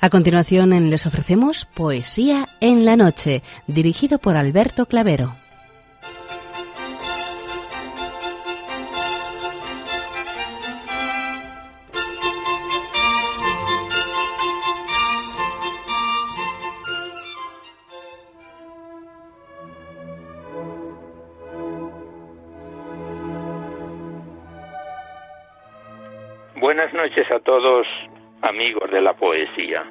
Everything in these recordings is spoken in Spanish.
A continuación les ofrecemos Poesía en la Noche, dirigido por Alberto Clavero. Buenas noches a todos amigos de la poesía.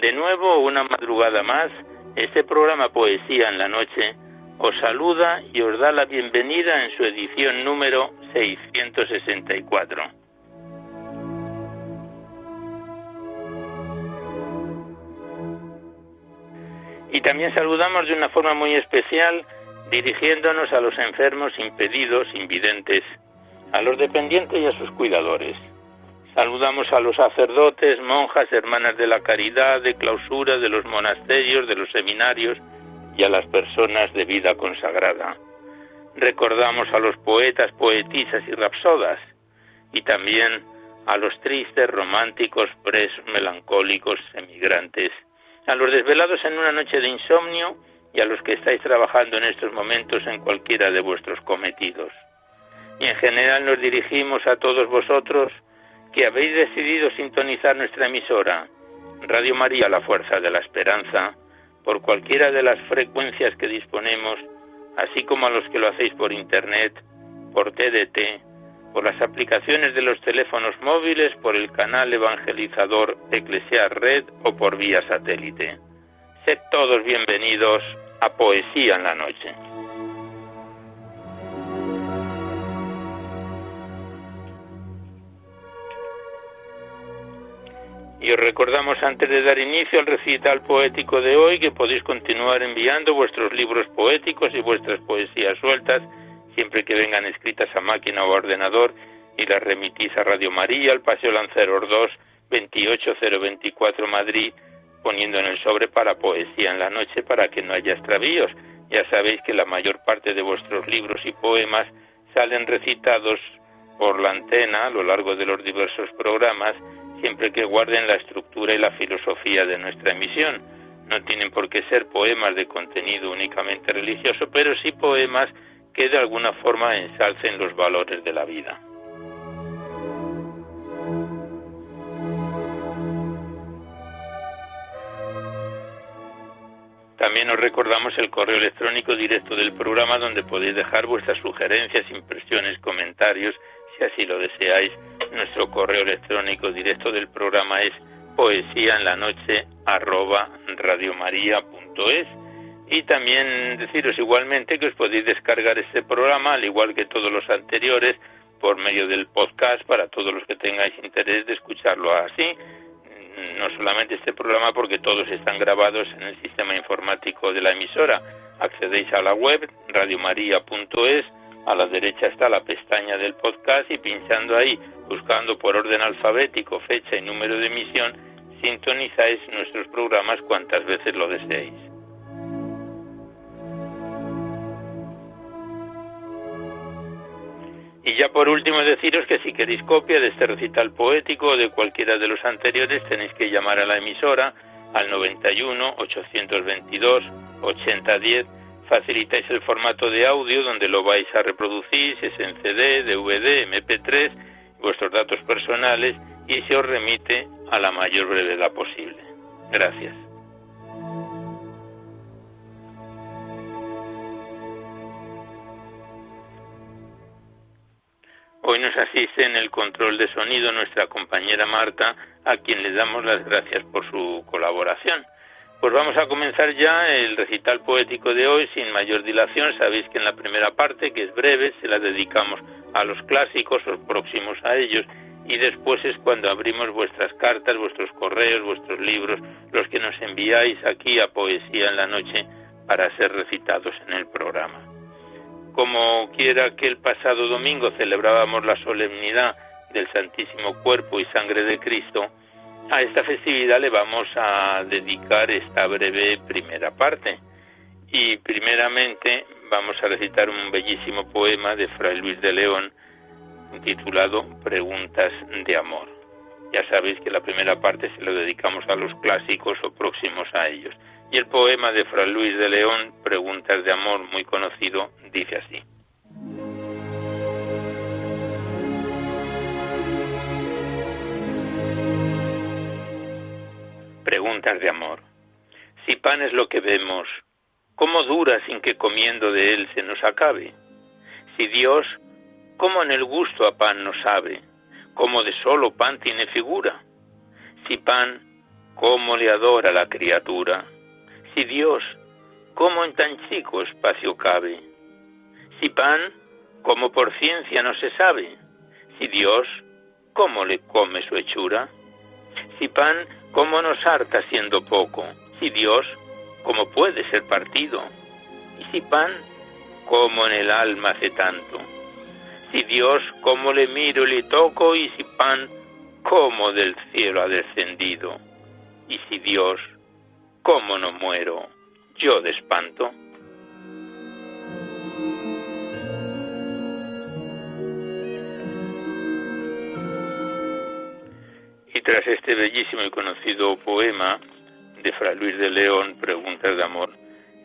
De nuevo, una madrugada más, este programa Poesía en la Noche os saluda y os da la bienvenida en su edición número 664. Y también saludamos de una forma muy especial dirigiéndonos a los enfermos, impedidos, invidentes, a los dependientes y a sus cuidadores. Saludamos a los sacerdotes, monjas, hermanas de la caridad, de clausura, de los monasterios, de los seminarios y a las personas de vida consagrada. Recordamos a los poetas, poetisas y rapsodas y también a los tristes, románticos, presos, melancólicos, emigrantes, a los desvelados en una noche de insomnio y a los que estáis trabajando en estos momentos en cualquiera de vuestros cometidos. Y en general nos dirigimos a todos vosotros que habéis decidido sintonizar nuestra emisora, Radio María La Fuerza de la Esperanza, por cualquiera de las frecuencias que disponemos, así como a los que lo hacéis por Internet, por TDT, por las aplicaciones de los teléfonos móviles, por el canal evangelizador Eclesiar Red o por vía satélite. Sed todos bienvenidos a Poesía en la Noche. Y os recordamos antes de dar inicio al recital poético de hoy que podéis continuar enviando vuestros libros poéticos y vuestras poesías sueltas, siempre que vengan escritas a máquina o ordenador, y las remitís a Radio María, al Paseo Lanceros 2, 28024 Madrid, poniendo en el sobre para poesía en la noche para que no haya extravíos. Ya sabéis que la mayor parte de vuestros libros y poemas salen recitados por la antena a lo largo de los diversos programas siempre que guarden la estructura y la filosofía de nuestra emisión. No tienen por qué ser poemas de contenido únicamente religioso, pero sí poemas que de alguna forma ensalcen los valores de la vida. También os recordamos el correo electrónico directo del programa donde podéis dejar vuestras sugerencias, impresiones, comentarios si así lo deseáis, nuestro correo electrónico directo del programa es poesía en la noche radiomaria.es y también deciros igualmente que os podéis descargar este programa al igual que todos los anteriores por medio del podcast para todos los que tengáis interés de escucharlo así no solamente este programa porque todos están grabados en el sistema informático de la emisora accedéis a la web radiomaria.es a la derecha está la pestaña del podcast y pinchando ahí, buscando por orden alfabético, fecha y número de emisión, sintonizáis nuestros programas cuantas veces lo deseéis. Y ya por último deciros que si queréis copia de este recital poético o de cualquiera de los anteriores tenéis que llamar a la emisora al 91 822 8010 facilitáis el formato de audio donde lo vais a reproducir, si es en CD, DVD, MP3, vuestros datos personales y se os remite a la mayor brevedad posible. Gracias. Hoy nos asiste en el control de sonido nuestra compañera Marta, a quien le damos las gracias por su colaboración. Pues vamos a comenzar ya el recital poético de hoy sin mayor dilación. Sabéis que en la primera parte, que es breve, se la dedicamos a los clásicos o próximos a ellos y después es cuando abrimos vuestras cartas, vuestros correos, vuestros libros, los que nos enviáis aquí a Poesía en la Noche para ser recitados en el programa. Como quiera que el pasado domingo celebrábamos la solemnidad del Santísimo Cuerpo y Sangre de Cristo, a esta festividad le vamos a dedicar esta breve primera parte. Y primeramente vamos a recitar un bellísimo poema de Fray Luis de León titulado Preguntas de Amor. Ya sabéis que la primera parte se lo dedicamos a los clásicos o próximos a ellos. Y el poema de Fray Luis de León, Preguntas de Amor, muy conocido, dice así. Preguntas de amor. Si pan es lo que vemos, ¿cómo dura sin que comiendo de él se nos acabe? Si Dios, ¿cómo en el gusto a pan nos sabe? ¿Cómo de solo pan tiene figura? Si pan, ¿cómo le adora la criatura? Si Dios, ¿cómo en tan chico espacio cabe? Si pan, ¿cómo por ciencia no se sabe? Si Dios, ¿cómo le come su hechura? Si pan, ¿cómo nos harta siendo poco? Si Dios, ¿cómo puede ser partido? Y si pan, ¿cómo en el alma hace tanto? Si Dios, ¿cómo le miro y le toco? Y si pan, ¿cómo del cielo ha descendido? Y si Dios, ¿cómo no muero yo de espanto? Y tras este bellísimo y conocido poema de Fray Luis de León, Preguntas de Amor,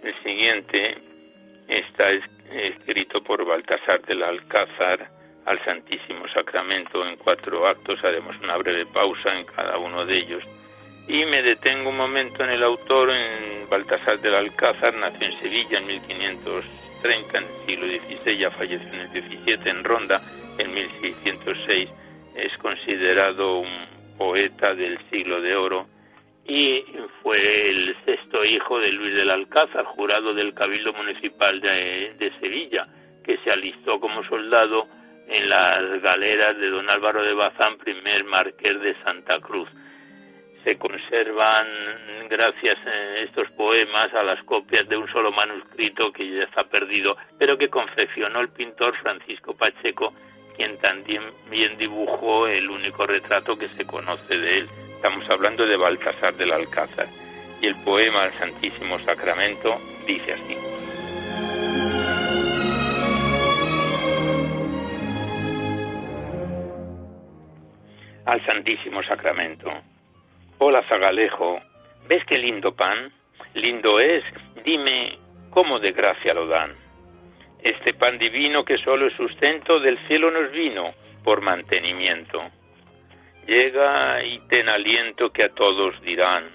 el siguiente está escrito por Baltasar del Alcázar al Santísimo Sacramento en cuatro actos. Haremos una breve pausa en cada uno de ellos y me detengo un momento en el autor, en Baltasar del Alcázar, nació en Sevilla en 1530, en el siglo XVI, ya falleció en el XVII, en Ronda en 1606, es considerado un poeta del siglo de oro y fue el sexto hijo de Luis del Alcázar, jurado del Cabildo Municipal de, de Sevilla, que se alistó como soldado en las galeras de don Álvaro de Bazán, primer marqués de Santa Cruz se conservan, gracias a estos poemas, a las copias de un solo manuscrito que ya está perdido, pero que confeccionó el pintor Francisco Pacheco, quien también bien dibujó el único retrato que se conoce de él. Estamos hablando de Baltasar del Alcázar. Y el poema al Santísimo Sacramento dice así. Al Santísimo Sacramento Hola Zagalejo, ¿ves qué lindo pan? Lindo es, dime, ¿cómo de gracia lo dan? Este pan divino que solo es sustento del cielo nos vino por mantenimiento. Llega y ten aliento que a todos dirán,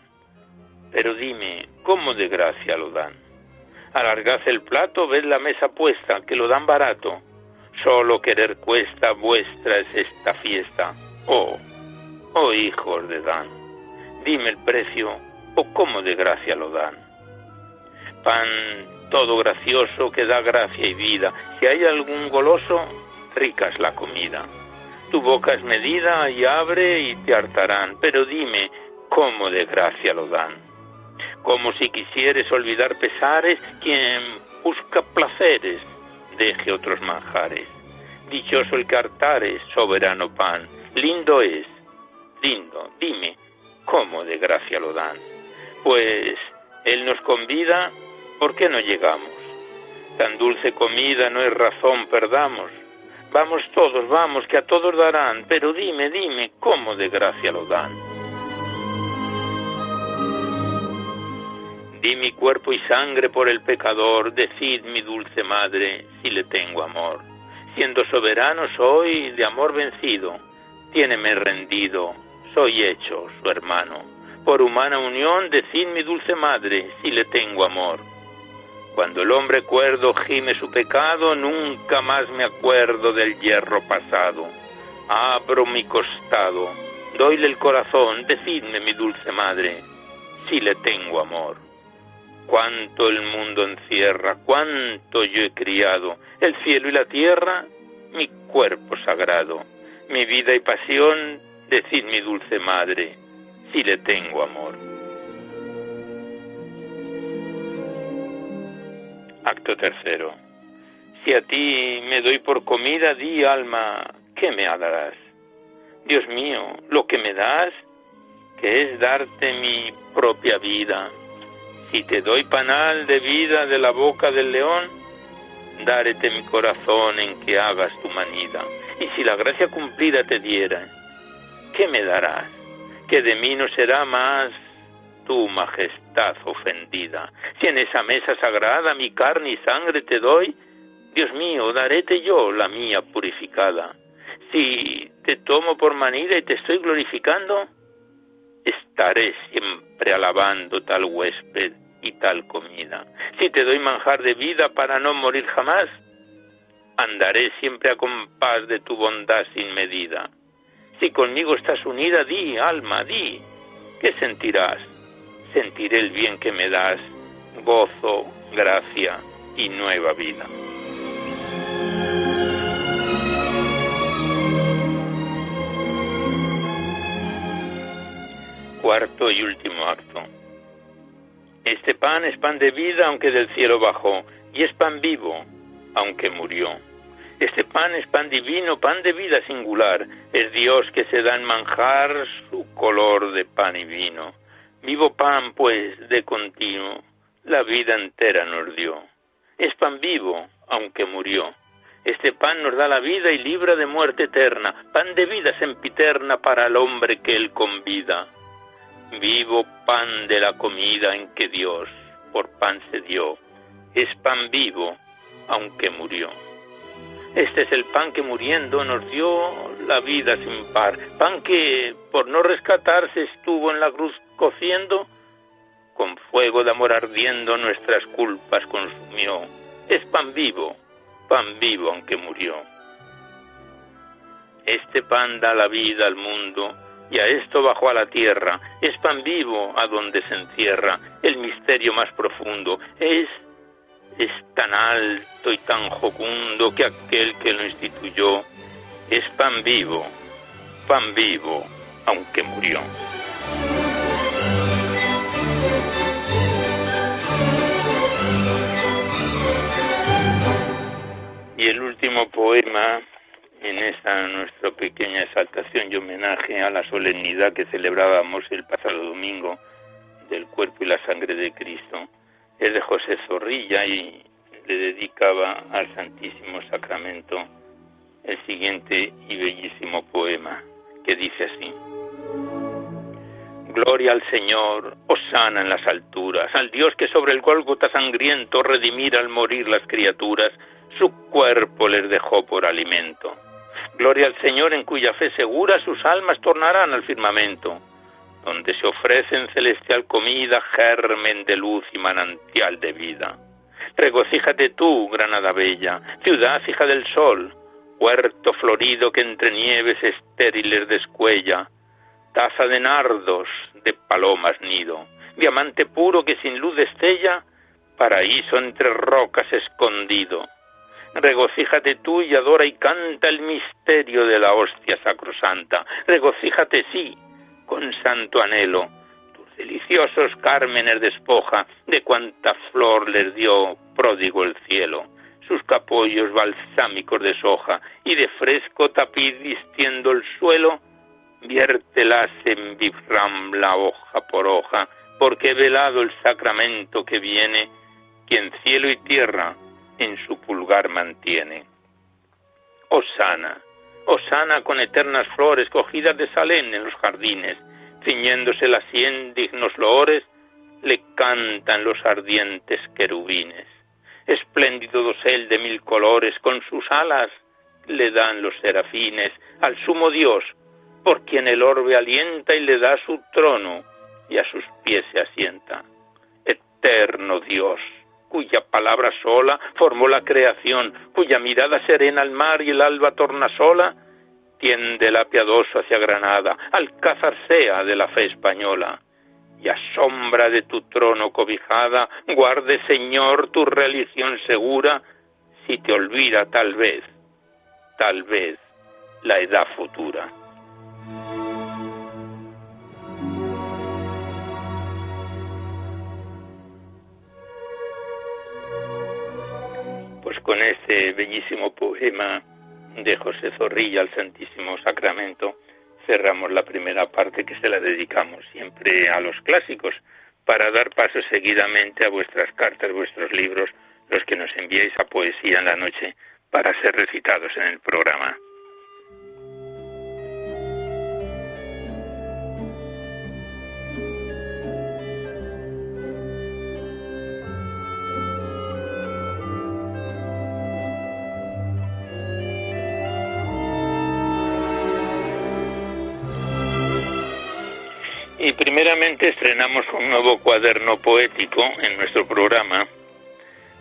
pero dime, ¿cómo de gracia lo dan? Alargad el plato, ved la mesa puesta, que lo dan barato. Solo querer cuesta vuestra es esta fiesta. Oh, oh hijos de Dan dime el precio o cómo de gracia lo dan. Pan todo gracioso que da gracia y vida. Si hay algún goloso, rica es la comida. Tu boca es medida y abre y te hartarán, pero dime cómo de gracia lo dan. Como si quisieres olvidar pesares, quien busca placeres, deje otros manjares. Dichoso el que hartares, soberano pan, lindo es, lindo, dime, ¿Cómo de gracia lo dan? Pues Él nos convida, ¿por qué no llegamos? Tan dulce comida no es razón, perdamos. Vamos todos, vamos, que a todos darán, pero dime, dime, ¿cómo de gracia lo dan? Di mi cuerpo y sangre por el pecador, decid mi dulce madre si le tengo amor. Siendo soberano soy de amor vencido, tiéneme rendido, soy hecho su hermano. Por humana unión, decid mi dulce madre, si le tengo amor. Cuando el hombre cuerdo gime su pecado, nunca más me acuerdo del hierro pasado. Abro mi costado, doyle el corazón, decidme mi dulce madre, si le tengo amor. Cuánto el mundo encierra, cuánto yo he criado, el cielo y la tierra, mi cuerpo sagrado, mi vida y pasión Decid mi dulce madre, si le tengo amor. Acto tercero. Si a ti me doy por comida, di alma, ¿qué me darás? Dios mío, lo que me das, que es darte mi propia vida. Si te doy panal de vida de la boca del león, dárete mi corazón en que hagas tu manida. Y si la gracia cumplida te diera, ¿qué me darás? Que de mí no será más tu majestad ofendida. Si en esa mesa sagrada mi carne y sangre te doy, Dios mío, daréte yo la mía purificada. Si te tomo por manida y te estoy glorificando, estaré siempre alabando tal huésped y tal comida. Si te doy manjar de vida para no morir jamás, andaré siempre a compás de tu bondad sin medida. Si conmigo estás unida, di, alma, di, ¿qué sentirás? Sentiré el bien que me das, gozo, gracia y nueva vida. Cuarto y último acto. Este pan es pan de vida aunque del cielo bajó, y es pan vivo aunque murió. Este pan es pan divino, pan de vida singular, es Dios que se da en manjar su color de pan y vino. Vivo pan, pues, de continuo, la vida entera nos dio. Es pan vivo, aunque murió. Este pan nos da la vida y libra de muerte eterna, pan de vida sempiterna para el hombre que él convida vivo pan de la comida en que Dios por pan se dio, es pan vivo, aunque murió. Este es el pan que muriendo nos dio la vida sin par, pan que por no rescatarse estuvo en la cruz cociendo, con fuego de amor ardiendo nuestras culpas consumió. Es pan vivo, pan vivo aunque murió. Este pan da la vida al mundo, y a esto bajó a la tierra. Es pan vivo a donde se encierra el misterio más profundo. Es, es tan alto y tan jocundo que aquel que lo instituyó es pan vivo, pan vivo, aunque murió. Y el último poema en esta nuestra pequeña exaltación y homenaje a la solemnidad que celebrábamos el pasado domingo del cuerpo y la sangre de Cristo es de José Zorrilla y le dedicaba al Santísimo Sacramento el siguiente y bellísimo poema que dice así. Gloria al Señor, osana en las alturas, al Dios que sobre el Gólgota sangriento redimir al morir las criaturas, su cuerpo les dejó por alimento. Gloria al Señor en cuya fe segura sus almas tornarán al firmamento, donde se ofrecen celestial comida, germen de luz y manantial de vida. Regocíjate tú, Granada Bella, ciudad hija del sol, huerto florido que entre nieves estériles descuella, taza de nardos, de palomas nido, diamante puro que sin luz destella, paraíso entre rocas escondido, regocíjate tú y adora y canta el misterio de la hostia sacrosanta. Regocíjate, sí, con santo anhelo. Tus deliciosos cármenes despoja de cuanta flor les dio pródigo el cielo. Sus capollos balsámicos de soja y de fresco tapiz vistiendo el suelo, viértelas en la hoja por hoja, porque velado el sacramento que viene, quien cielo y tierra en su pulgar mantiene. Osana, Osana con eternas flores cogidas de Salén en los jardines, ciñéndose la sien dignos loores, le cantan los ardientes querubines. Espléndido dosel de mil colores, con sus alas le dan los serafines al sumo Dios, por quien el orbe alienta y le da su trono, y a sus pies se asienta. Eterno Dios, cuya palabra sola formó la creación, cuya mirada serena al mar y el alba torna sola, tiende la piadoso hacia Granada, alcázar sea de la fe española. Y a sombra de tu trono cobijada, guarde, Señor, tu religión segura, si te olvida tal vez, tal vez, la edad futura. Con este bellísimo poema de José Zorrilla al Santísimo Sacramento, cerramos la primera parte que se la dedicamos siempre a los clásicos, para dar paso seguidamente a vuestras cartas, vuestros libros, los que nos enviáis a Poesía en la Noche, para ser recitados en el programa. Primeramente estrenamos un nuevo cuaderno poético en nuestro programa.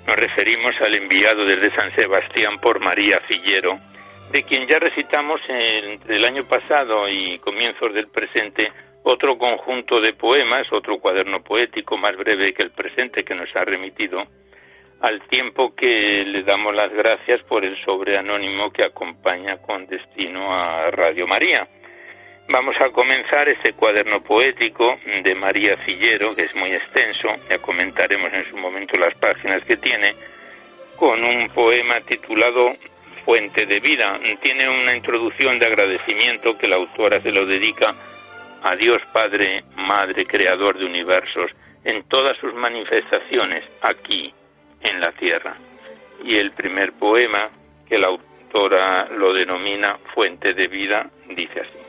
Nos referimos al enviado desde San Sebastián por María Fillero, de quien ya recitamos entre el año pasado y comienzos del presente otro conjunto de poemas, otro cuaderno poético más breve que el presente que nos ha remitido, al tiempo que le damos las gracias por el sobre anónimo que acompaña con destino a Radio María. Vamos a comenzar este cuaderno poético de María Cillero, que es muy extenso, ya comentaremos en su momento las páginas que tiene, con un poema titulado Fuente de Vida. Tiene una introducción de agradecimiento que la autora se lo dedica a Dios Padre, Madre, Creador de universos, en todas sus manifestaciones aquí, en la tierra. Y el primer poema, que la autora lo denomina Fuente de Vida, dice así.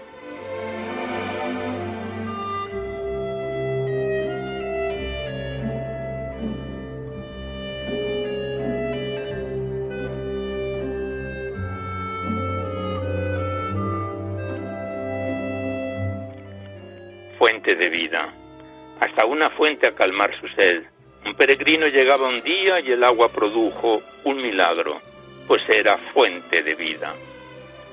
De vida, hasta una fuente a calmar su sed. Un peregrino llegaba un día y el agua produjo un milagro, pues era fuente de vida.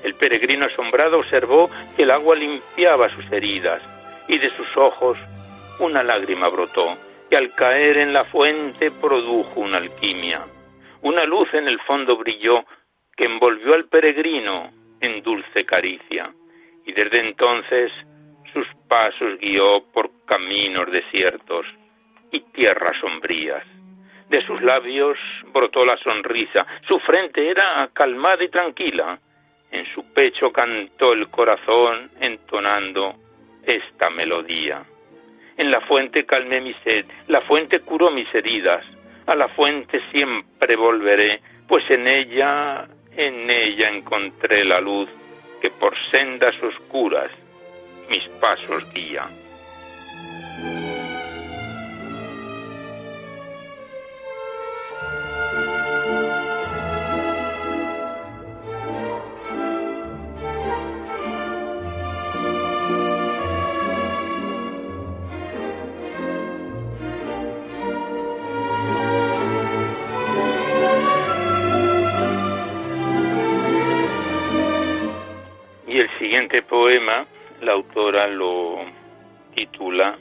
El peregrino asombrado observó que el agua limpiaba sus heridas y de sus ojos una lágrima brotó que al caer en la fuente produjo una alquimia. Una luz en el fondo brilló que envolvió al peregrino en dulce caricia y desde entonces sus pasos guió por caminos desiertos y tierras sombrías. De sus labios brotó la sonrisa, su frente era calmada y tranquila. En su pecho cantó el corazón entonando esta melodía. En la fuente calmé mi sed, la fuente curó mis heridas, a la fuente siempre volveré, pues en ella, en ella encontré la luz que por sendas oscuras mis pasos guía. Y el siguiente poema la autora lo titula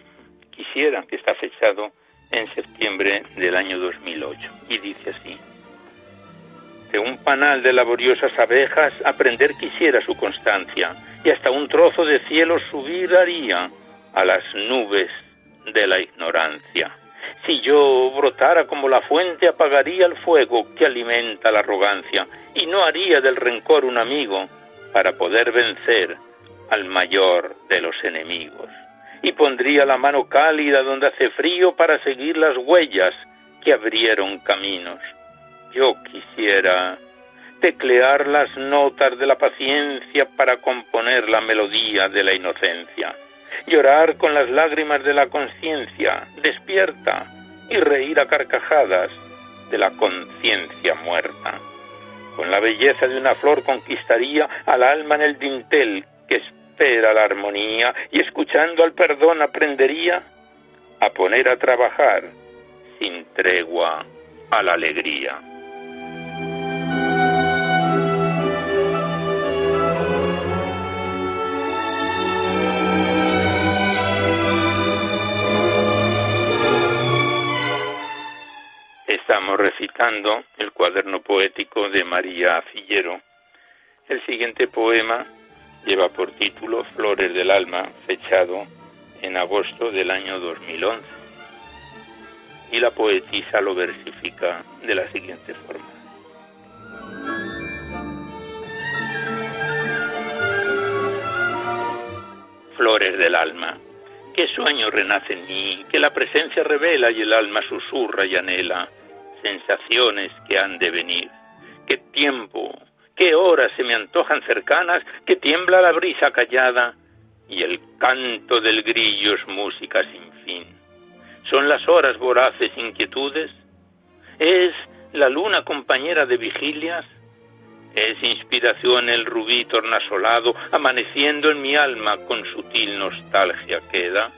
Quisiera, que está fechado en septiembre del año 2008, y dice así. De un panal de laboriosas abejas aprender quisiera su constancia, y hasta un trozo de cielo subir haría a las nubes de la ignorancia. Si yo brotara como la fuente, apagaría el fuego que alimenta la arrogancia, y no haría del rencor un amigo para poder vencer al mayor de los enemigos, y pondría la mano cálida donde hace frío para seguir las huellas que abrieron caminos. Yo quisiera teclear las notas de la paciencia para componer la melodía de la inocencia, llorar con las lágrimas de la conciencia despierta y reír a carcajadas de la conciencia muerta. Con la belleza de una flor conquistaría al alma en el dintel que espera la armonía y escuchando al perdón aprendería a poner a trabajar sin tregua a la alegría. Estamos recitando el cuaderno poético de María Fillero. El siguiente poema lleva por título Flores del Alma, fechado en agosto del año 2011. Y la poetisa lo versifica de la siguiente forma. Flores del alma, qué sueño renace en mí, que la presencia revela y el alma susurra y anhela, sensaciones que han de venir, qué tiempo, qué horas se me antojan cercanas, que tiembla la brisa callada y el canto del grillo es música sin fin. Son las horas voraces inquietudes, es la luna compañera de vigilias, es inspiración el rubí tornasolado, amaneciendo en mi alma con sutil nostalgia queda.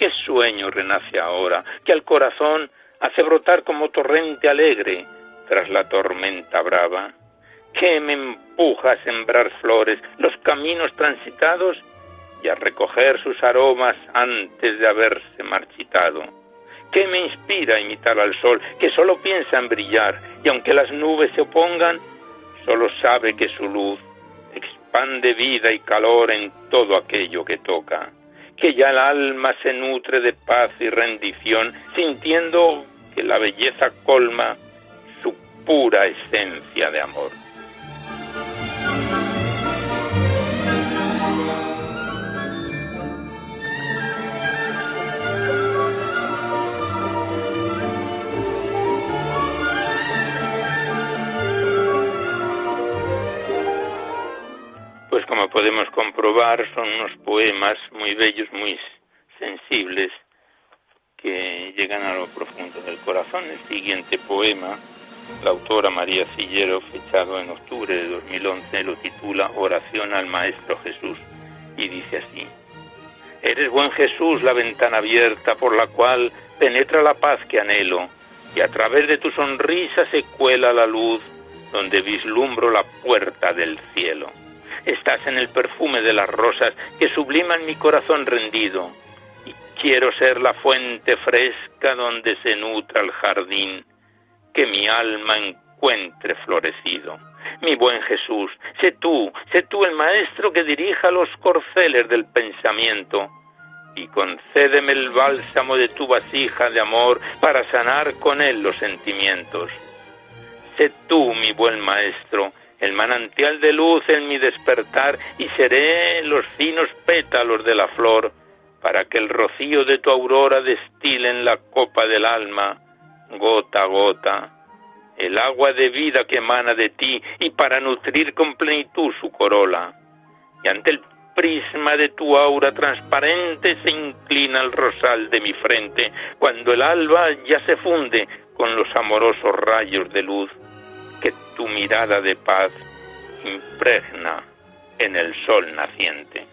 qué sueño renace ahora, que al corazón hace brotar como torrente alegre tras la tormenta brava, que me empuja a sembrar flores, los caminos transitados y a recoger sus aromas antes de haberse marchitado. ¿Qué me inspira a imitar al sol, que solo piensa en brillar, y aunque las nubes se opongan, solo sabe que su luz expande vida y calor en todo aquello que toca? Que ya el alma se nutre de paz y rendición, sintiendo que la belleza colma su pura esencia de amor. Son unos poemas muy bellos, muy sensibles, que llegan a lo profundo del corazón. El siguiente poema, la autora María Sillero, fechado en octubre de 2011, lo titula Oración al Maestro Jesús y dice así. Eres buen Jesús, la ventana abierta por la cual penetra la paz que anhelo, y a través de tu sonrisa se cuela la luz donde vislumbro la puerta del cielo estás en el perfume de las rosas que subliman mi corazón rendido. Y quiero ser la fuente fresca donde se nutra el jardín, que mi alma encuentre florecido. Mi buen Jesús, sé tú, sé tú el maestro que dirija los corceles del pensamiento, y concédeme el bálsamo de tu vasija de amor para sanar con él los sentimientos. Sé tú, mi buen maestro, el manantial de luz en mi despertar y seré los finos pétalos de la flor para que el rocío de tu aurora destile en la copa del alma, gota a gota, el agua de vida que emana de ti y para nutrir con plenitud su corola. Y ante el prisma de tu aura transparente se inclina el rosal de mi frente, cuando el alba ya se funde con los amorosos rayos de luz que tu mirada de paz impregna en el sol naciente.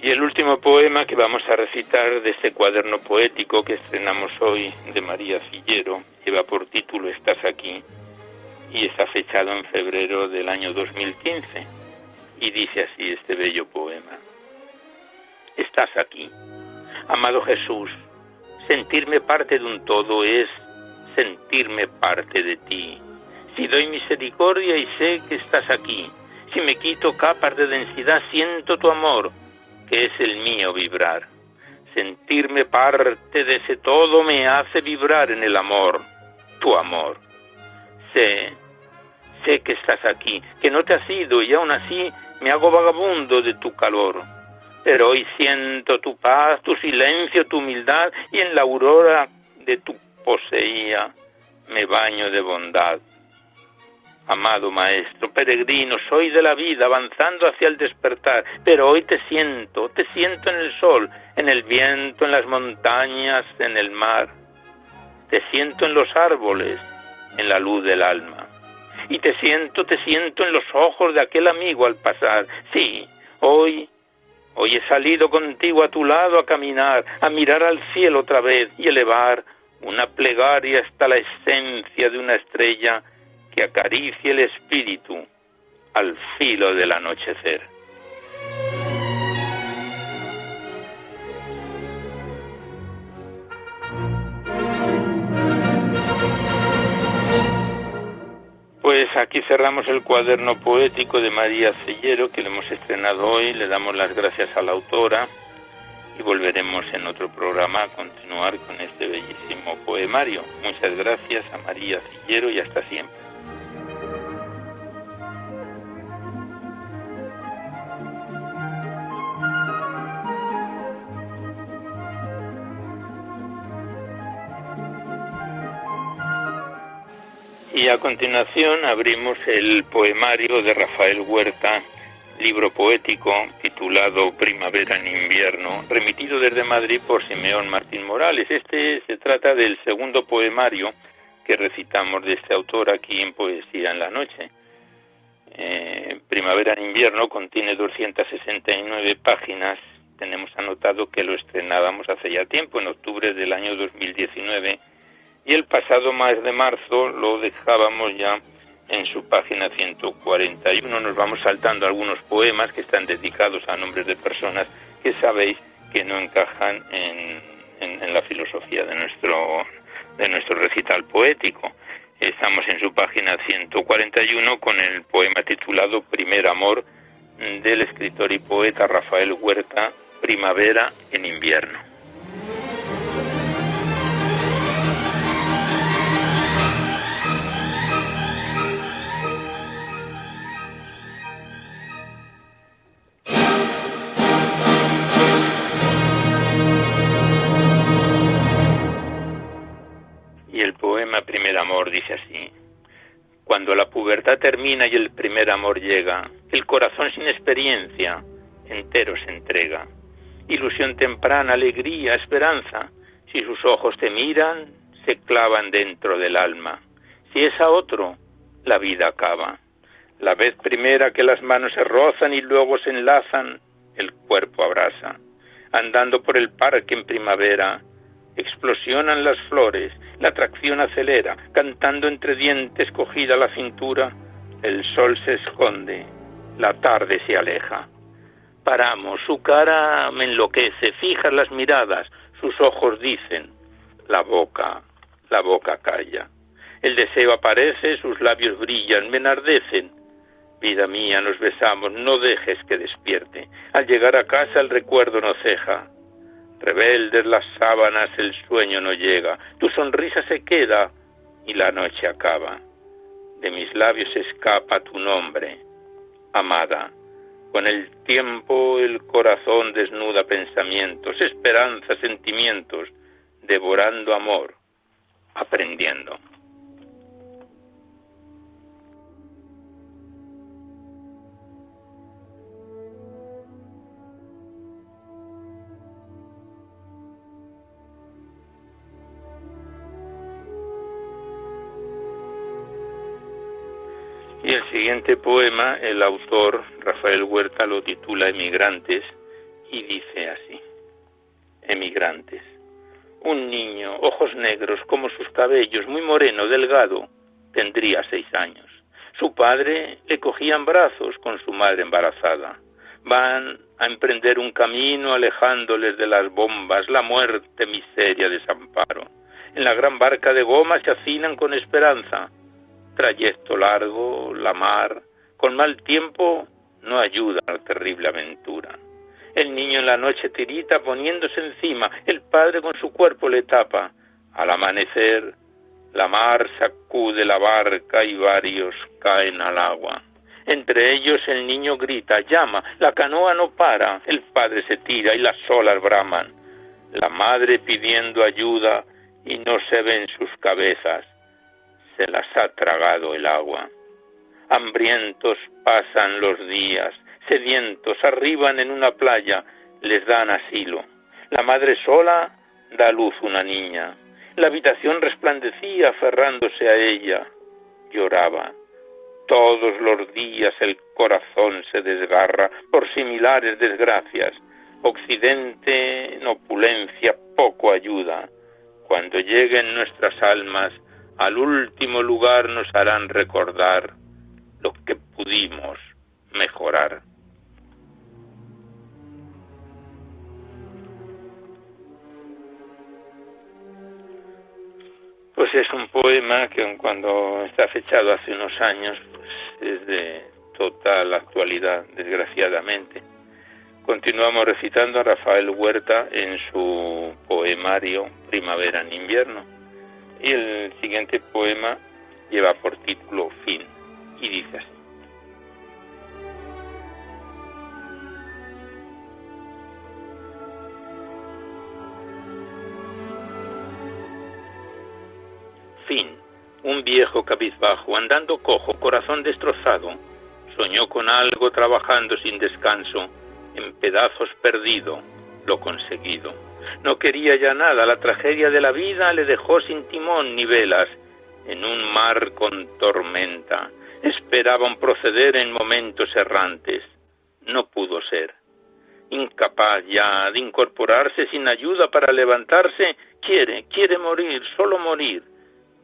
Y el último poema que vamos a recitar de este cuaderno poético que estrenamos hoy de María Cillero lleva por título Estás aquí y está fechado en febrero del año 2015 y dice así este bello poema. Estás aquí, amado Jesús, sentirme parte de un todo es sentirme parte de ti. Si doy misericordia y sé que estás aquí, si me quito capas de densidad, siento tu amor, que es el mío vibrar. Sentirme parte de ese todo me hace vibrar en el amor, tu amor. Sé sé que estás aquí, que no te has ido y aún así me hago vagabundo de tu calor. Pero hoy siento tu paz, tu silencio, tu humildad y en la aurora de tu poseía me baño de bondad. Amado Maestro, peregrino, soy de la vida avanzando hacia el despertar, pero hoy te siento, te siento en el sol, en el viento, en las montañas, en el mar. Te siento en los árboles, en la luz del alma y te siento, te siento en los ojos de aquel amigo al pasar. Sí, hoy, hoy he salido contigo a tu lado a caminar, a mirar al cielo otra vez y elevar una plegaria hasta la esencia de una estrella que acaricie el espíritu al filo del anochecer. Pues aquí cerramos el cuaderno poético de María Cellero que le hemos estrenado hoy. Le damos las gracias a la autora y volveremos en otro programa a continuar con este bellísimo poemario. Muchas gracias a María Cellero y hasta siempre. Y a continuación abrimos el poemario de Rafael Huerta, libro poético titulado Primavera en invierno, remitido desde Madrid por Simeón Martín Morales. Este se trata del segundo poemario que recitamos de este autor aquí en Poesía en la Noche. Eh, Primavera en invierno contiene 269 páginas. Tenemos anotado que lo estrenábamos hace ya tiempo, en octubre del año 2019, y el pasado mes de marzo lo dejábamos ya en su página 141 nos vamos saltando algunos poemas que están dedicados a nombres de personas que sabéis que no encajan en, la filosofía de nuestro, de nuestro recital poético. Estamos en su página 141 con el poema titulado Primer Amor del escritor y poeta Rafael Huerta, Primavera en invierno. Amor dice así. Cuando la pubertad termina y el primer amor llega, el corazón sin experiencia entero se entrega. Ilusión temprana, alegría, esperanza. Si sus ojos te miran, se clavan dentro del alma. Si es a otro, la vida acaba. La vez primera que las manos se rozan y luego se enlazan, el cuerpo abraza. Andando por el parque en primavera, explosionan las flores, la atracción acelera, cantando entre dientes cogida la cintura, el sol se esconde, la tarde se aleja. Paramos, su cara me enloquece, fijas las miradas, sus ojos dicen, la boca, la boca calla. El deseo aparece, sus labios brillan, me enardecen. Vida mía, nos besamos, no dejes que despierte. Al llegar a casa el recuerdo no ceja. Rebeldes las sábanas, el sueño no llega, tu sonrisa se queda y la noche acaba. De mis labios escapa tu nombre, amada. Con el tiempo el corazón desnuda pensamientos, esperanzas, sentimientos, devorando amor, aprendiendo. Y el siguiente poema, el autor Rafael Huerta lo titula Emigrantes y dice así. Emigrantes. Un niño, ojos negros como sus cabellos, muy moreno, delgado, tendría seis años. Su padre le cogía en brazos con su madre embarazada. Van a emprender un camino alejándoles de las bombas, la muerte, miseria, desamparo. En la gran barca de goma se hacinan con esperanza Trayecto largo, la mar, con mal tiempo no ayuda a la terrible aventura. El niño en la noche tirita poniéndose encima, el padre con su cuerpo le tapa. Al amanecer, la mar sacude la barca y varios caen al agua. Entre ellos el niño grita, llama, la canoa no para, el padre se tira y las olas braman. La madre pidiendo ayuda y no se ven sus cabezas se las ha tragado el agua. Hambrientos pasan los días, sedientos arriban en una playa, les dan asilo. La madre sola da luz una niña. La habitación resplandecía aferrándose a ella. Lloraba. Todos los días el corazón se desgarra por similares desgracias. Occidente en opulencia poco ayuda. Cuando lleguen nuestras almas al último lugar nos harán recordar lo que pudimos mejorar. Pues es un poema que cuando está fechado hace unos años pues es de total actualidad, desgraciadamente. Continuamos recitando a Rafael Huerta en su poemario Primavera en invierno y el siguiente poema lleva por título Fin y dice así. Fin. Un viejo cabizbajo, andando cojo, corazón destrozado, Soñó con algo trabajando sin descanso, en pedazos perdido, lo conseguido. No quería ya nada, la tragedia de la vida le dejó sin timón ni velas, en un mar con tormenta. Esperaba un proceder en momentos errantes. No pudo ser. Incapaz ya de incorporarse sin ayuda para levantarse, quiere, quiere morir, solo morir,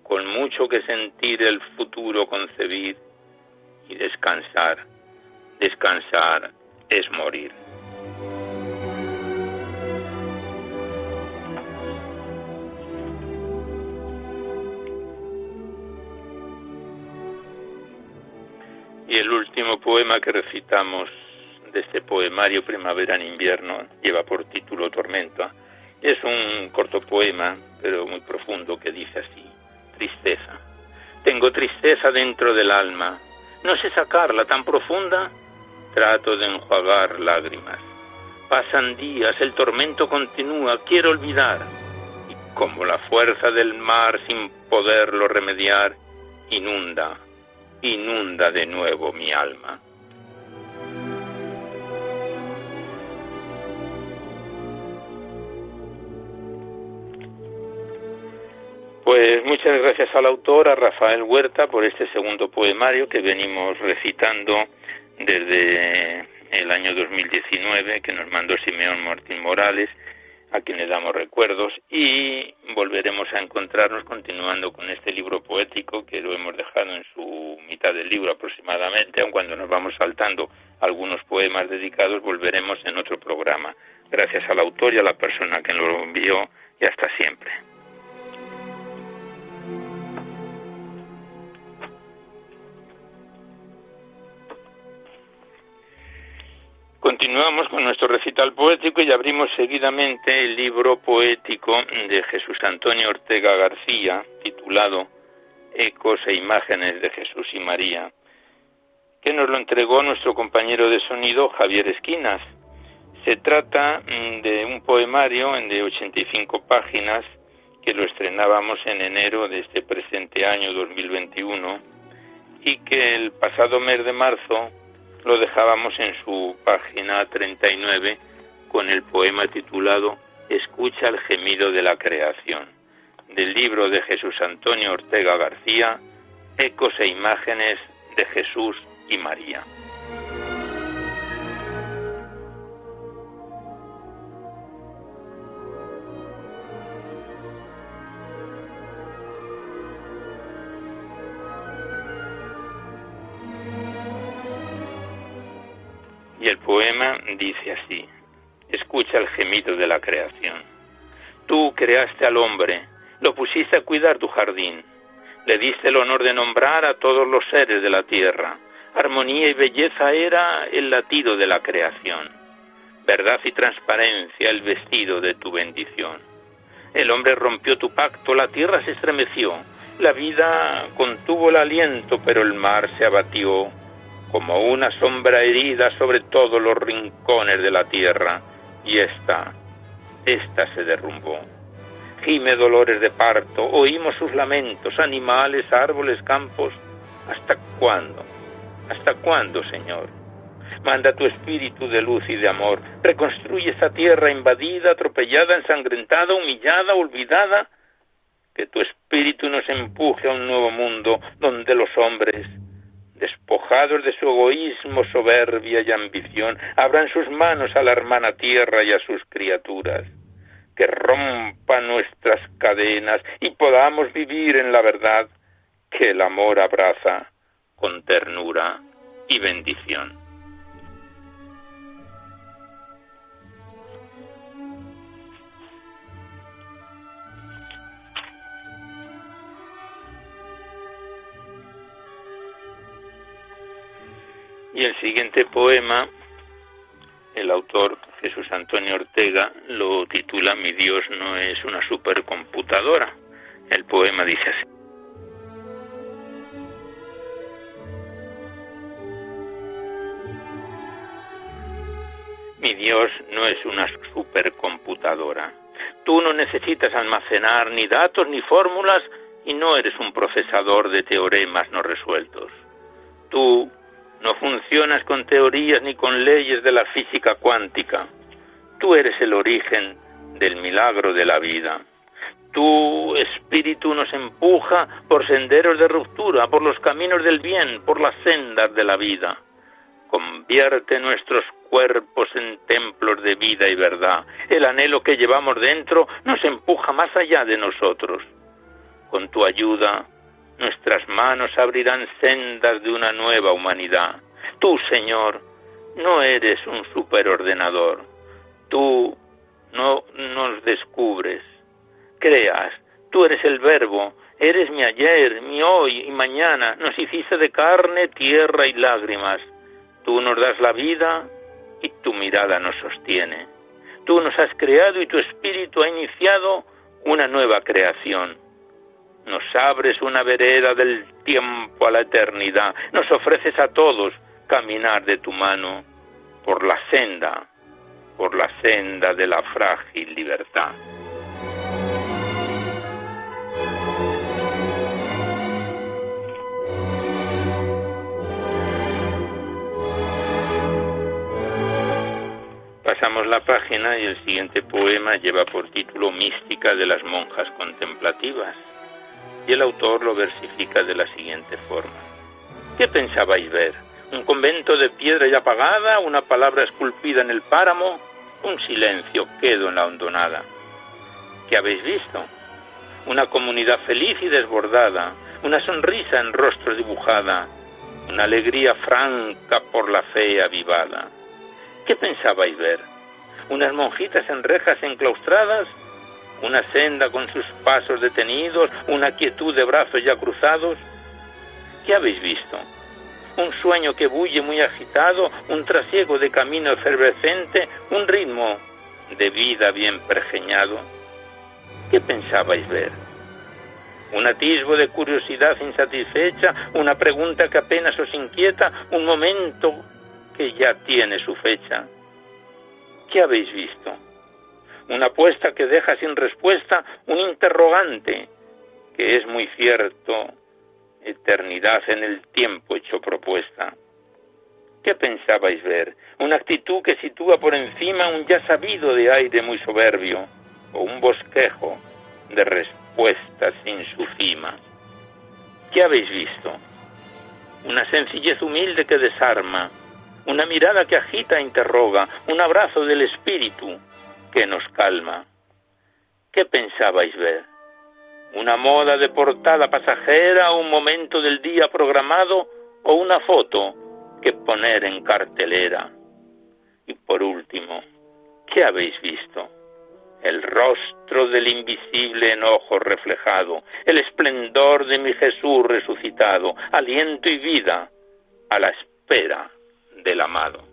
con mucho que sentir el futuro concebir y descansar. Descansar es morir. Y el último poema que recitamos de este poemario Primavera en invierno lleva por título Tormenta. Es un corto poema, pero muy profundo, que dice así, tristeza. Tengo tristeza dentro del alma. No sé sacarla tan profunda. Trato de enjuagar lágrimas. Pasan días, el tormento continúa, quiero olvidar. Y como la fuerza del mar sin poderlo remediar, inunda inunda de nuevo mi alma. Pues muchas gracias al autor, a Rafael Huerta, por este segundo poemario que venimos recitando desde el año 2019, que nos mandó Simeón Martín Morales a quien le damos recuerdos y volveremos a encontrarnos continuando con este libro poético que lo hemos dejado en su mitad del libro aproximadamente, aun cuando nos vamos saltando algunos poemas dedicados, volveremos en otro programa. Gracias al autor y a la persona que lo envió y hasta siempre. Continuamos con nuestro recital poético y abrimos seguidamente el libro poético de Jesús Antonio Ortega García, titulado Ecos e Imágenes de Jesús y María, que nos lo entregó nuestro compañero de sonido Javier Esquinas. Se trata mm, de un poemario de 85 páginas que lo estrenábamos en enero de este presente año 2021 y que el pasado mes de marzo lo dejábamos en su página 39 con el poema titulado Escucha el gemido de la creación, del libro de Jesús Antonio Ortega García, Ecos e imágenes de Jesús y María. Dice así, escucha el gemido de la creación. Tú creaste al hombre, lo pusiste a cuidar tu jardín, le diste el honor de nombrar a todos los seres de la tierra. Armonía y belleza era el latido de la creación, verdad y transparencia el vestido de tu bendición. El hombre rompió tu pacto, la tierra se estremeció, la vida contuvo el aliento, pero el mar se abatió como una sombra herida sobre todos los rincones de la tierra, y esta, esta se derrumbó. Gime dolores de parto, oímos sus lamentos, animales, árboles, campos. ¿Hasta cuándo? ¿Hasta cuándo, Señor? Manda tu espíritu de luz y de amor. Reconstruye esta tierra invadida, atropellada, ensangrentada, humillada, olvidada. Que tu espíritu nos empuje a un nuevo mundo donde los hombres despojados de su egoísmo, soberbia y ambición, abran sus manos a la hermana tierra y a sus criaturas, que rompan nuestras cadenas y podamos vivir en la verdad que el amor abraza con ternura y bendición. Y el siguiente poema, el autor Jesús Antonio Ortega lo titula Mi Dios no es una supercomputadora. El poema dice así. Mi Dios no es una supercomputadora. Tú no necesitas almacenar ni datos ni fórmulas y no eres un procesador de teoremas no resueltos. Tú No funcionas con teorías ni con leyes de la física cuántica. Tú eres el origen del milagro de la vida. Tu espíritu nos empuja por senderos de ruptura, por los caminos del bien, por las sendas de la vida. Convierte nuestros cuerpos en templos de vida y verdad. El anhelo que llevamos dentro nos empuja más allá de nosotros. Con tu ayuda, nuestras manos abrirán sendas de una nueva humanidad. Tú, Señor, no eres un superordenador. Tú no nos descubres. Creas, tú eres el verbo, eres mi ayer, mi hoy y mañana. Nos hiciste de carne, tierra y lágrimas. Tú nos das la vida y tu mirada nos sostiene. Tú nos has creado y tu espíritu ha iniciado una nueva creación. Nos abres una vereda del tiempo a la eternidad. Nos ofreces a todos caminar de tu mano por la senda, por la senda de la frágil libertad. Pasamos la página y el siguiente poema lleva por título Mística de las monjas contemplativas y el autor lo versifica de la siguiente forma. ¿Qué pensabais ver? ¿Un convento de piedra ya apagada? ¿Una palabra esculpida en el páramo? ¿Un silencio quedo en la hondonada? ¿Qué habéis visto? Una comunidad feliz y desbordada, una sonrisa en rostro dibujada, una alegría franca por la fe avivada. ¿Qué pensabais ver? ¿Unas monjitas en rejas enclaustradas? ¿Una senda con sus pasos detenidos? ¿Una quietud de brazos ya cruzados? ¿Qué habéis visto? ¿Un sueño que bulle muy agitado? ¿Un trasiego de camino efervescente? ¿Un ritmo de vida bien pergeñado? ¿Qué pensabais ver? un atisbo de curiosidad insatisfecha, una pregunta que apenas os inquieta, un momento que ya tiene su fecha. ¿Qué habéis visto? Una apuesta que deja sin respuesta un interrogante que es muy cierto, eternidad en el tiempo hecho propuesta. ¿Qué pensabais ver? Una actitud que sitúa por encima un ya sabido de aire muy soberbio, o un bosquejo de respuestas sin su cima. ¿Qué habéis visto? Una sencillez humilde que desarma, una mirada que agita e interroga, un abrazo del espíritu que nos calma. ¿Qué pensabais ver? ¿Una moda de portada pasajera, un momento del día programado o una foto que poner en cartelera? Y por último, ¿qué habéis visto? El rostro del invisible enojo reflejado, el esplendor de mi Jesús resucitado, aliento y vida a la espera del amado.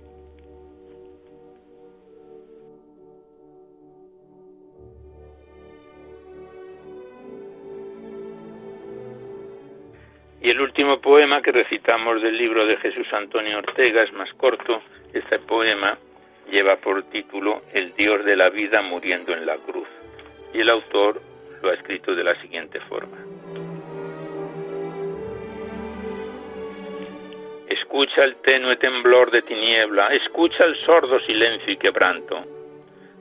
Y el último poema que recitamos del libro de Jesús Antonio Ortega es más corto. Este poema lleva por título El Dios de la vida muriendo en la cruz. Y el autor lo ha escrito de la siguiente forma. Escucha el tenue temblor de tiniebla, escucha el sordo silencio y quebranto,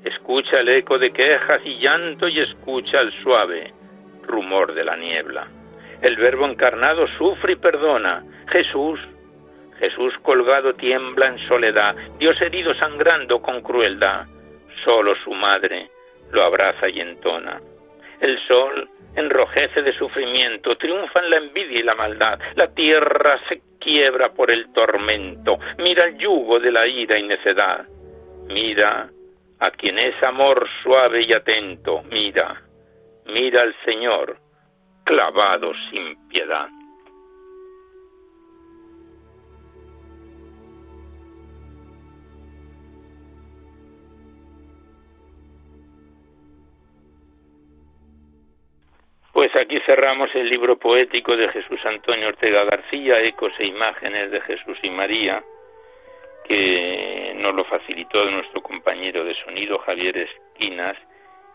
escucha el eco de quejas y llanto y escucha el suave rumor de la niebla. El Verbo encarnado sufre y perdona. Jesús, Jesús colgado tiembla en soledad, Dios herido sangrando con crueldad. Solo su madre lo abraza y entona. El sol enrojece de sufrimiento, triunfan la envidia y la maldad, la tierra se quiebra por el tormento, mira el yugo de la ira y necedad, mira a quien es amor suave y atento, mira, mira al Señor, clavado sin piedad. Pues aquí cerramos el libro poético de Jesús Antonio Ortega García, Ecos e Imágenes de Jesús y María, que nos lo facilitó nuestro compañero de sonido Javier Esquinas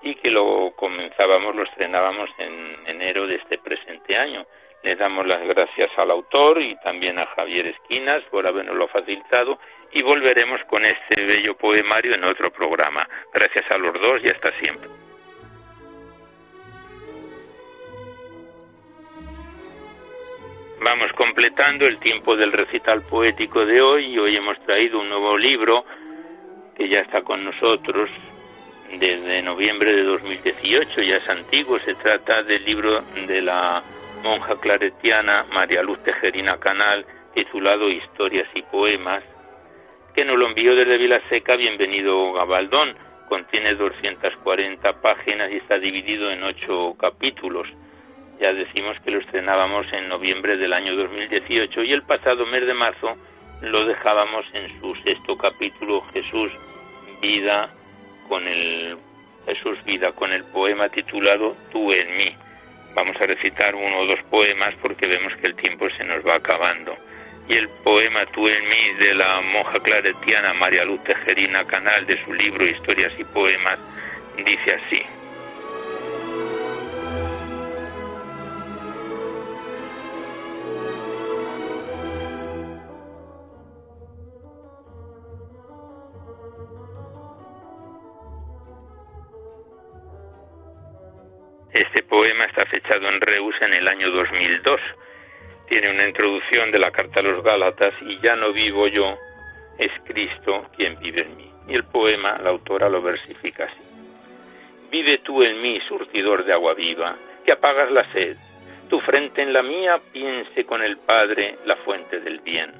y que lo comenzábamos, lo estrenábamos en enero de este presente año. Le damos las gracias al autor y también a Javier Esquinas por habernoslo facilitado y volveremos con este bello poemario en otro programa. Gracias a los dos y hasta siempre. Vamos completando el tiempo del recital poético de hoy y hoy hemos traído un nuevo libro que ya está con nosotros desde noviembre de 2018, ya es antiguo, se trata del libro de la monja claretiana María Luz Tejerina Canal, titulado Historias y Poemas, que nos lo envió desde Vilaseca, bienvenido Gabaldón, contiene 240 páginas y está dividido en ocho capítulos. Ya decimos que lo estrenábamos en noviembre del año 2018 y el pasado mes de marzo lo dejábamos en su sexto capítulo Jesús vida con el vida con el poema titulado Tú en mí. Vamos a recitar uno o dos poemas porque vemos que el tiempo se nos va acabando. Y el poema Tú en mí de la monja claretiana María Luz Tejerina Canal de su libro Historias y Poemas dice así. Poema está fechado en Reus en el año 2002. Tiene una introducción de la carta a los Gálatas y ya no vivo yo, es Cristo quien vive en mí. Y el poema, la autora lo versifica así. Vive tú en mí, surtidor de agua viva, que apagas la sed. Tu frente en la mía piense con el Padre la fuente del bien.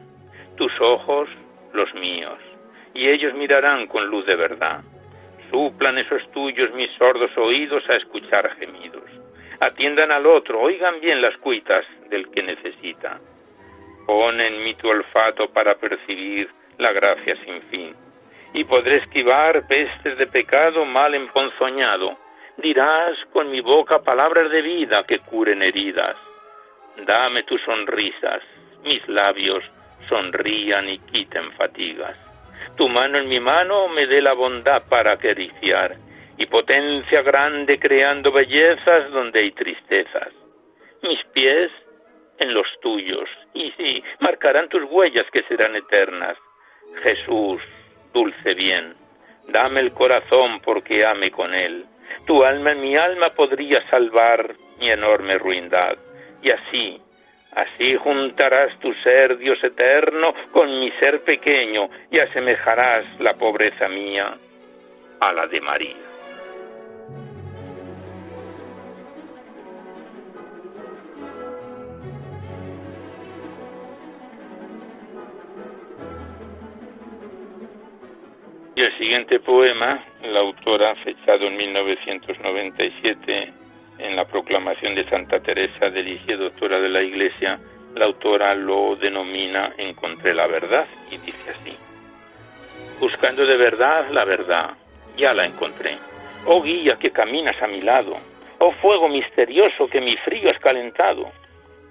Tus ojos, los míos, y ellos mirarán con luz de verdad suplan esos tuyos mis sordos oídos a escuchar gemidos. Atiendan al otro, oigan bien las cuitas del que necesita. Pon en mí tu olfato para percibir la gracia sin fin. Y podré esquivar pestes de pecado mal emponzoñado. Dirás con mi boca palabras de vida que curen heridas. Dame tus sonrisas, mis labios sonrían y quiten fatigas tu mano en mi mano me dé la bondad para acariciar, y potencia grande creando bellezas donde hay tristezas. Mis pies en los tuyos, y sí, marcarán tus huellas que serán eternas. Jesús, dulce bien, dame el corazón porque ame con él. Tu alma en mi alma podría salvar mi enorme ruindad. Y así, Así juntarás tu ser, Dios eterno, con mi ser pequeño y asemejarás la pobreza mía a la de María. El siguiente poema, la autora, fechado en 1997, en la proclamación de Santa Teresa de Ligia, doctora de la Iglesia, la autora lo denomina Encontré la verdad y dice así. Buscando de verdad la verdad, ya la encontré. Oh guía que caminas a mi lado, oh fuego misterioso que mi frío has calentado,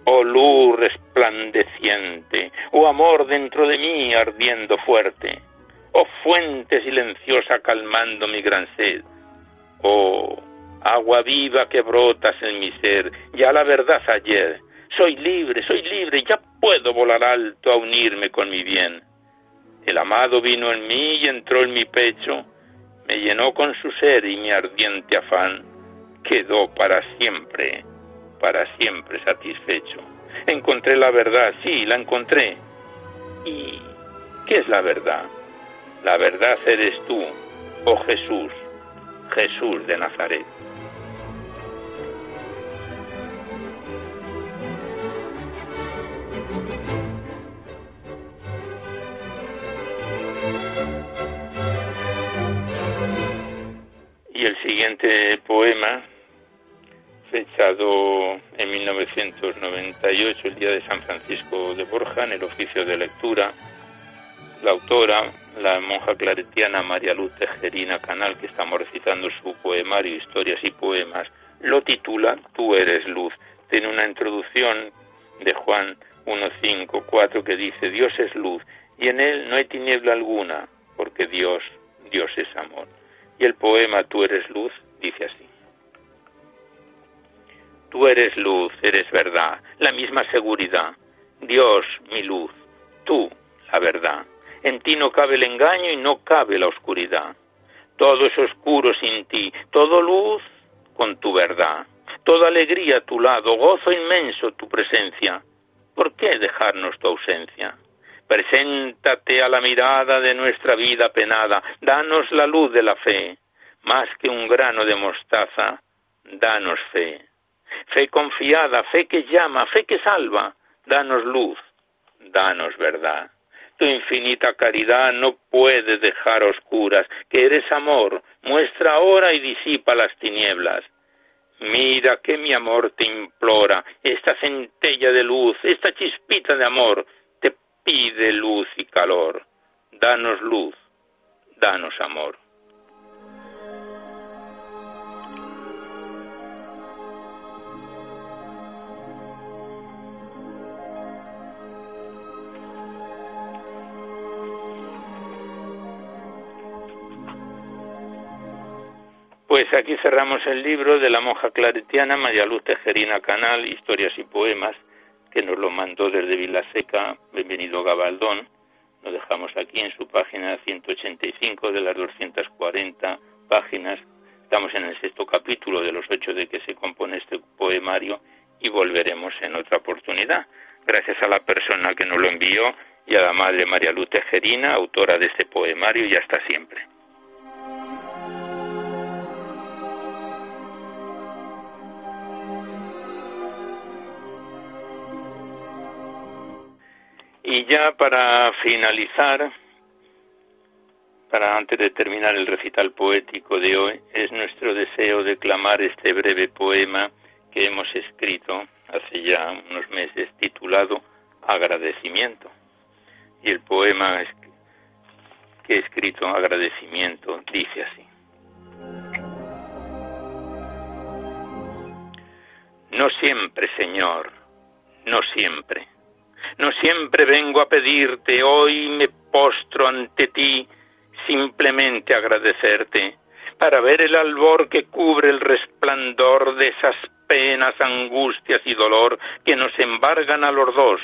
oh luz resplandeciente, oh amor dentro de mí ardiendo fuerte, oh fuente silenciosa calmando mi gran sed, oh agua viva que brotas en mi ser, ya la verdad ayer. Soy libre, soy libre, ya puedo volar alto a unirme con mi bien. El amado vino en mí y entró en mi pecho, me llenó con su ser y mi ardiente afán quedó para siempre, para siempre satisfecho. Encontré la verdad, sí, la encontré. ¿Y qué es la verdad? La verdad eres tú, oh Jesús, Jesús de Nazaret. Y el siguiente poema, fechado en 1998, el día de San Francisco de Borja, en el oficio de lectura, la autora, la monja claretiana María Luz Tejerina Canal, que estamos recitando su poemario Historias y Poemas, lo titula Tú eres luz. Tiene una introducción de Juan 1.5.4 que dice Dios es luz y en él no hay tiniebla alguna, porque Dios, Dios es amor. Y el poema Tú eres luz dice así. Tú eres luz, eres verdad, la misma seguridad. Dios, mi luz, tú, la verdad. En ti no cabe el engaño y no cabe la oscuridad. Todo es oscuro sin ti, todo luz con tu verdad. Toda alegría a tu lado, gozo inmenso tu presencia. ¿Por qué dejarnos tu ausencia? Preséntate a la mirada de nuestra vida penada, danos la luz de la fe, más que un grano de mostaza, danos fe. Fe confiada, fe que llama, fe que salva, danos luz, danos verdad. Tu infinita caridad no puede dejar oscuras, que eres amor, muestra ahora y disipa las tinieblas. Mira que mi amor te implora, esta centella de luz, esta chispita de amor, te pide luz y calor. Danos luz, danos amor. Pues aquí cerramos el libro de la monja claretiana María Luz Tejerina Canal, Historias y Poemas, que nos lo mandó desde Vilaseca, bienvenido Gabaldón. Lo dejamos aquí en su página 185 de las 240 páginas. Estamos en el sexto capítulo de los ocho de que se compone este poemario y volveremos en otra oportunidad. Gracias a la persona que nos lo envió y a la madre María Luz Tejerina, autora de este poemario, y hasta siempre. Y ya para finalizar, para antes de terminar el recital poético de hoy, es nuestro deseo declamar este breve poema que hemos escrito hace ya unos meses titulado Agradecimiento. Y el poema que he escrito, Agradecimiento, dice así. No siempre, Señor, no siempre no siempre vengo a pedirte, hoy me postro ante ti, simplemente agradecerte, para ver el albor que cubre el resplandor de esas penas, angustias y dolor que nos embargan a los dos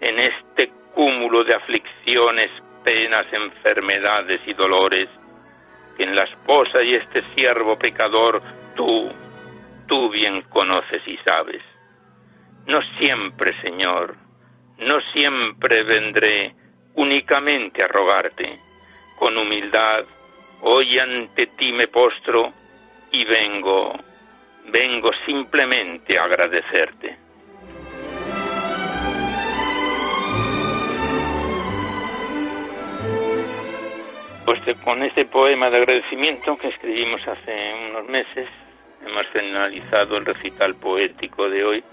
en este cúmulo de aflicciones, penas, enfermedades y dolores, que en la esposa y este siervo pecador tú, tú bien conoces y sabes. No siempre, Señor, no siempre vendré únicamente a rogarte. Con humildad, hoy ante ti me postro y vengo, vengo simplemente a agradecerte. Pues con este poema de agradecimiento que escribimos hace unos meses, hemos finalizado el recital poético de hoy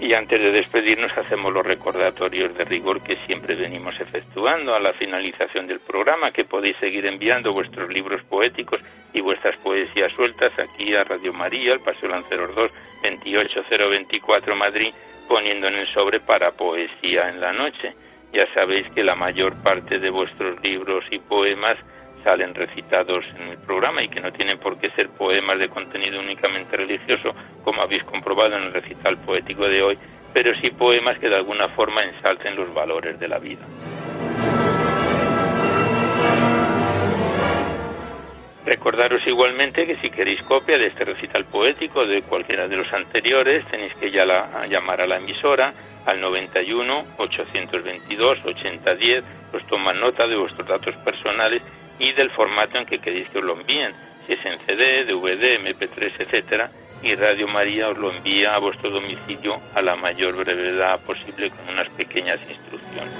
y antes de despedirnos hacemos los recordatorios de rigor que siempre venimos efectuando a la finalización del programa, que podéis seguir enviando vuestros libros poéticos y vuestras poesías sueltas aquí a Radio María, al Paseo Lanceros 2, 28024 Madrid, poniendo en el sobre para poesía en la noche. Ya sabéis que la mayor parte de vuestros libros y poemas salen recitados en el programa y que no tienen por qué ser poemas de contenido únicamente religioso, como habéis comprobado en el recital poético de hoy, pero sí poemas que de alguna forma ensalten los valores de la vida. Recordaros igualmente que si queréis copia de este recital poético de cualquiera de los anteriores, tenéis que ya llamar a la emisora al 91 822 8010, os toman nota de vuestros datos personales y del formato en que queréis que os lo envíen, si es en CD, DVD, MP3, etcétera, y Radio María os lo envía a vuestro domicilio a la mayor brevedad posible con unas pequeñas instrucciones.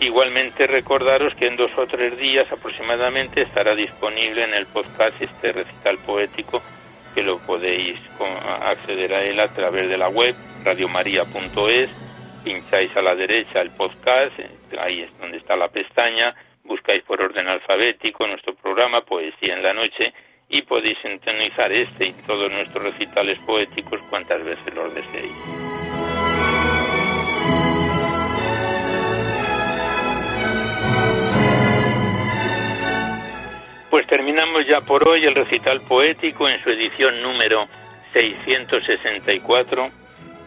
Igualmente recordaros que en dos o tres días aproximadamente estará disponible en el podcast este recital poético que lo podéis acceder a él a través de la web radiomaria.es pincháis a la derecha el podcast, ahí es donde está la pestaña, buscáis por orden alfabético nuestro programa Poesía en la Noche y podéis sintonizar este y todos nuestros recitales poéticos cuantas veces los deseéis. Pues terminamos ya por hoy el recital poético en su edición número 664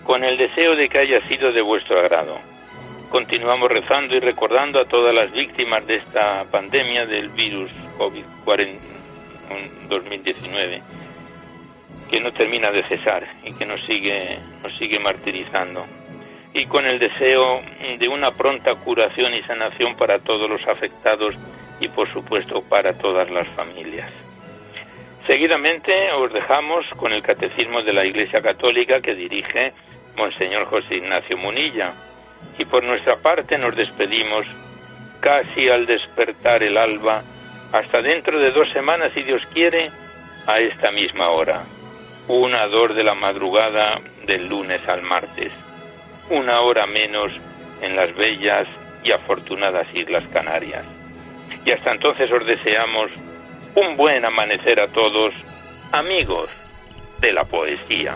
con el deseo de que haya sido de vuestro agrado. Continuamos rezando y recordando a todas las víctimas de esta pandemia del virus COVID-2019 que no termina de cesar y que nos sigue, nos sigue martirizando. Y con el deseo de una pronta curación y sanación para todos los afectados y por supuesto para todas las familias. Seguidamente os dejamos con el Catecismo de la Iglesia Católica que dirige Monseñor José Ignacio Munilla. Y por nuestra parte nos despedimos casi al despertar el alba, hasta dentro de dos semanas, si Dios quiere, a esta misma hora. Una dor de la madrugada del lunes al martes. Una hora menos en las bellas y afortunadas Islas Canarias. Y hasta entonces os deseamos un buen amanecer a todos, amigos de la poesía.